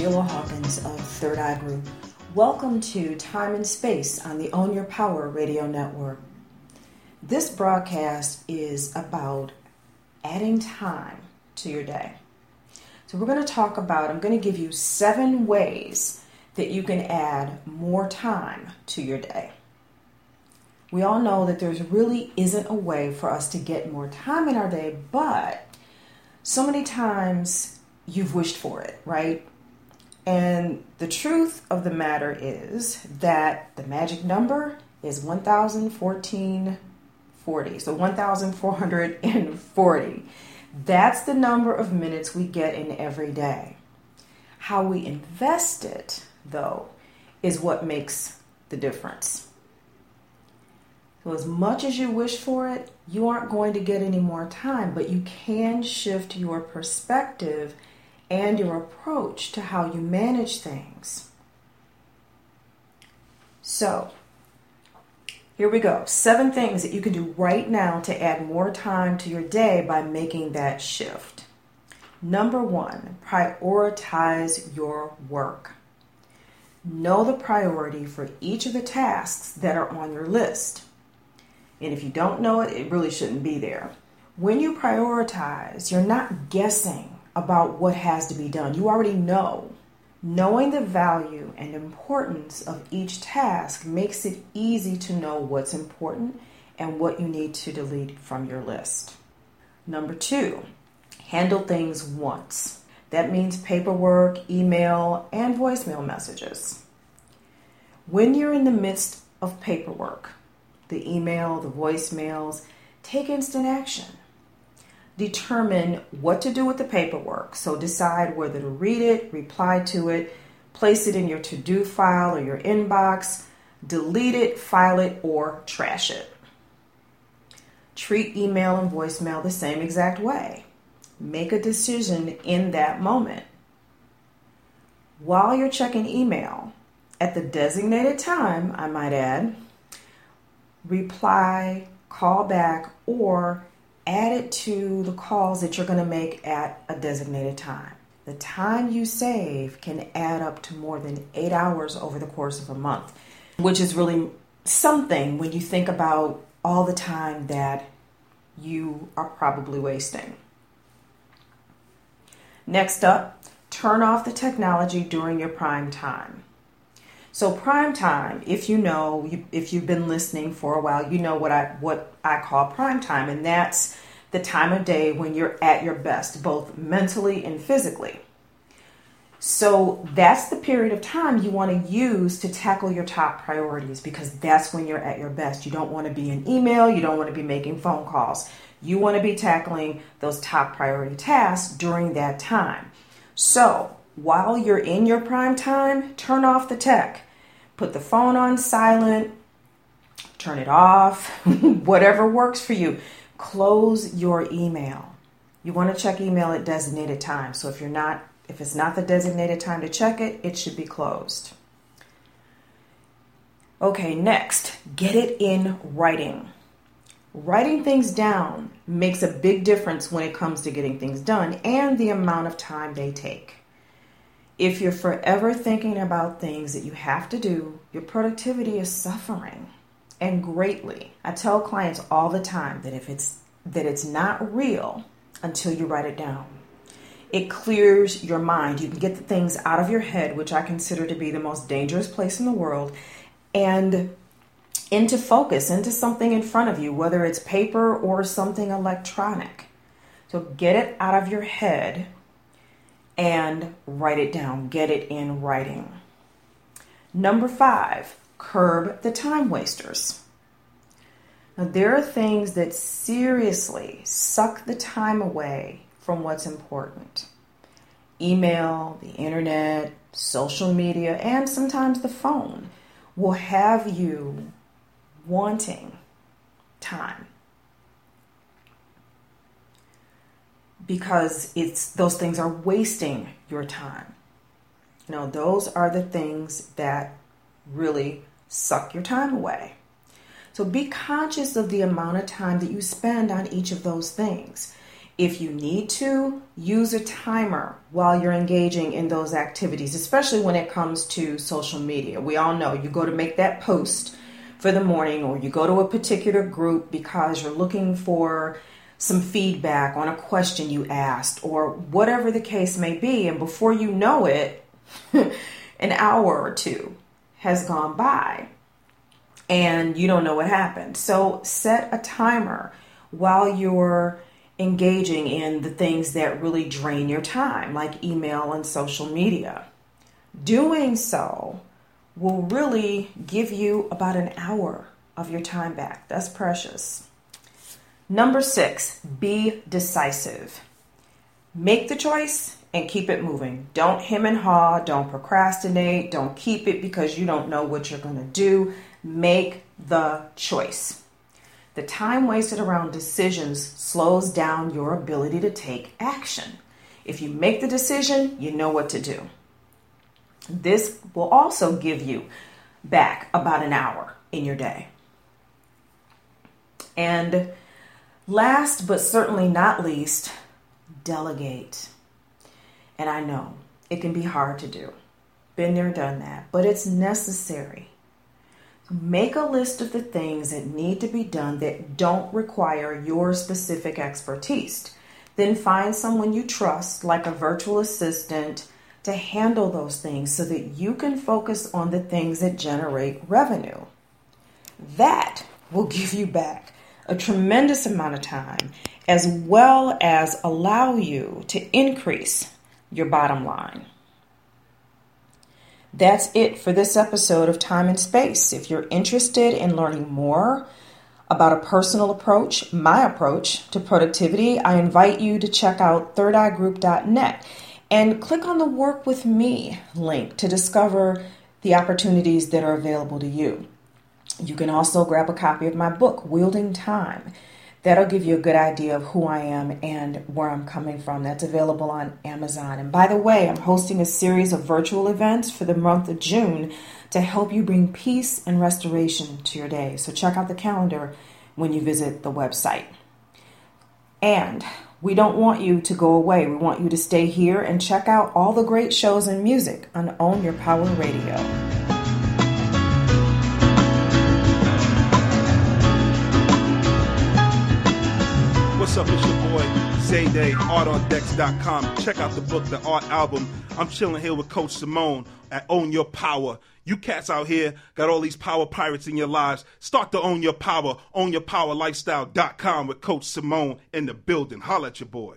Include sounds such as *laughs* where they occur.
Sheila Hawkins of Third Eye Group. Welcome to Time and Space on the Own Your Power radio network. This broadcast is about adding time to your day. So, we're going to talk about, I'm going to give you seven ways that you can add more time to your day. We all know that there's really isn't a way for us to get more time in our day, but so many times you've wished for it, right? And the truth of the matter is that the magic number is 101440. So 1440. That's the number of minutes we get in every day. How we invest it, though, is what makes the difference. So, as much as you wish for it, you aren't going to get any more time, but you can shift your perspective and your approach to how you manage things. So, here we go. Seven things that you can do right now to add more time to your day by making that shift. Number one, prioritize your work. Know the priority for each of the tasks that are on your list. And if you don't know it, it really shouldn't be there. When you prioritize, you're not guessing about what has to be done. You already know. Knowing the value and importance of each task makes it easy to know what's important and what you need to delete from your list. Number two, handle things once. That means paperwork, email, and voicemail messages. When you're in the midst of paperwork, the email, the voicemails, take instant action determine what to do with the paperwork. So decide whether to read it, reply to it, place it in your to do file or your inbox, delete it, file it, or trash it. Treat email and voicemail the same exact way. Make a decision in that moment. While you're checking email, at the designated time, I might add, reply, call back, or add it to the calls that you're going to make at a designated time. The time you save can add up to more than eight hours over the course of a month, which is really something when you think about all the time that you are probably wasting. Next up, turn off the technology during your prime time. So prime time, if you know, if you've been listening for a while, you know what I what I call prime time, and that's the time of day when you're at your best, both mentally and physically. So that's the period of time you want to use to tackle your top priorities because that's when you're at your best. You don't want to be in email, you don't want to be making phone calls. You want to be tackling those top priority tasks during that time. So, while you're in your prime time, turn off the tech. Put the phone on silent, turn it off, *laughs* whatever works for you. Close your email. You want to check email at designated time. So if you're not if it's not the designated time to check it, it should be closed. Okay, next, get it in writing. Writing things down makes a big difference when it comes to getting things done and the amount of time they take. If you're forever thinking about things that you have to do, your productivity is suffering and greatly. I tell clients all the time that if it's that it's not real until you write it down. It clears your mind. You can get the things out of your head, which I consider to be the most dangerous place in the world, and into focus, into something in front of you, whether it's paper or something electronic. So get it out of your head and write it down. Get it in writing. Number five, curb the time wasters. Now, there are things that seriously suck the time away from what's important email, the internet, social media, and sometimes the phone will have you wanting time. Because it's those things are wasting your time. You know, those are the things that really suck your time away. So be conscious of the amount of time that you spend on each of those things. If you need to, use a timer while you're engaging in those activities, especially when it comes to social media. We all know you go to make that post for the morning or you go to a particular group because you're looking for some feedback on a question you asked or whatever the case may be. And before you know it, *laughs* an hour or two has gone by and you don't know what happened. So set a timer while you're engaging in the things that really drain your time, like email and social media. Doing so will really give you about an hour of your time back. That's precious. Number six, be decisive. Make the choice and keep it moving. Don't hem and haw, don't procrastinate, don't keep it because you don't know what you're going to do. Make the choice. The time wasted around decisions slows down your ability to take action. If you make the decision, you know what to do. This will also give you back about an hour in your day. And last but certainly not least, delegate. And I know it can be hard to do. Been there, done that, but it's necessary. Make a list of the things that need to be done that don't require your specific expertise. Then find someone you trust, like a virtual assistant, to handle those things so that you can focus on the things that generate revenue. That will *laughs* give you back a tremendous amount of time as well as allow you to increase your bottom line. That's it for this episode of Time and Space. If you're interested in learning more about a personal approach, my approach to productivity, I invite you to check out thirdeyegroup.net and click on the Work with Me link to discover the opportunities that are available to you. You can also grab a copy of my book, Wielding Time. That'll give you a good idea of who I am and where I'm coming from. That's available on Amazon. And by the way, I'm hosting a series of virtual events for the month of June to help you bring peace and restoration to your day. So check out the calendar when you visit the website. And we don't want you to go away. We want you to stay here and check out all the great shows and music on Own Your Power Radio. Up? It's your boy Zayday, artondex.com. Check out the book, the art album. I'm chilling here with Coach Simone at Own Your Power. You cats out here got all these power pirates in your lives. Start to own your power. Ownyourpowerlifestyle.com with Coach Simone in the building. Holla at your boy.